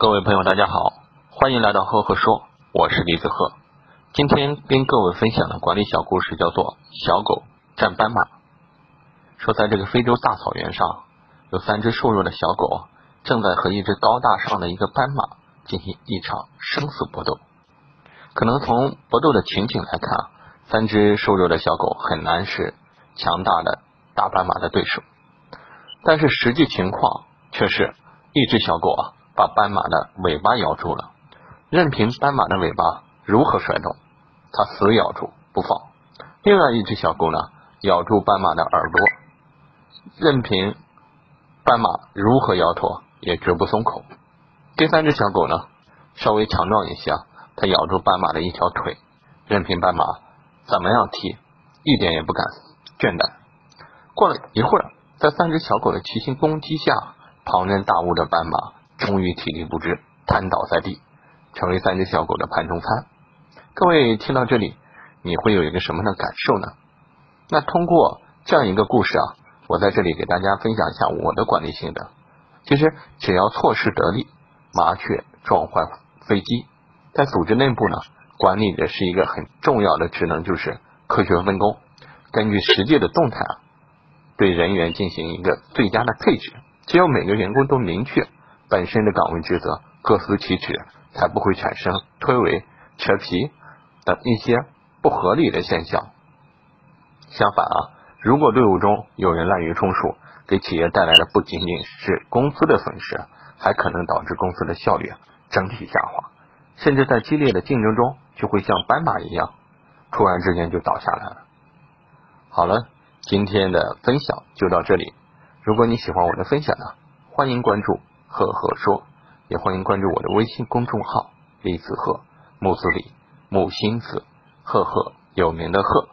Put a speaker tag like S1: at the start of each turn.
S1: 各位朋友，大家好，欢迎来到赫赫说，我是李子赫。今天跟各位分享的管理小故事叫做《小狗战斑马》。说在这个非洲大草原上，有三只瘦弱的小狗正在和一只高大上的一个斑马进行一场生死搏斗。可能从搏斗的情景来看，三只瘦弱的小狗很难是强大的大斑马的对手。但是实际情况却是一只小狗啊。把斑马的尾巴咬住了，任凭斑马的尾巴如何甩动，它死咬住不放。另外一只小狗呢，咬住斑马的耳朵，任凭斑马如何摇头，也绝不松口。第三只小狗呢，稍微强壮一些，它咬住斑马的一条腿，任凭斑马怎么样踢，一点也不敢倦怠。过了一会儿，在三只小狗的齐心攻击下，庞然大物的斑马。终于体力不支，瘫倒在地，成为三只小狗的盘中餐。各位听到这里，你会有一个什么样的感受呢？那通过这样一个故事啊，我在这里给大家分享一下我的管理心得。其实只要措施得力，麻雀撞坏飞机。在组织内部呢，管理的是一个很重要的职能，就是科学分工，根据实际的动态啊，对人员进行一个最佳的配置。只有每个员工都明确。本身的岗位职责各司其职，才不会产生推诿、扯皮等一些不合理的现象。相反啊，如果队伍中有人滥竽充数，给企业带来的不仅仅是公司的损失，还可能导致公司的效率整体下滑，甚至在激烈的竞争中就会像斑马一样，突然之间就倒下来了。好了，今天的分享就到这里。如果你喜欢我的分享呢，欢迎关注。赫赫说，也欢迎关注我的微信公众号“李子赫木子李木星子赫赫有名的赫。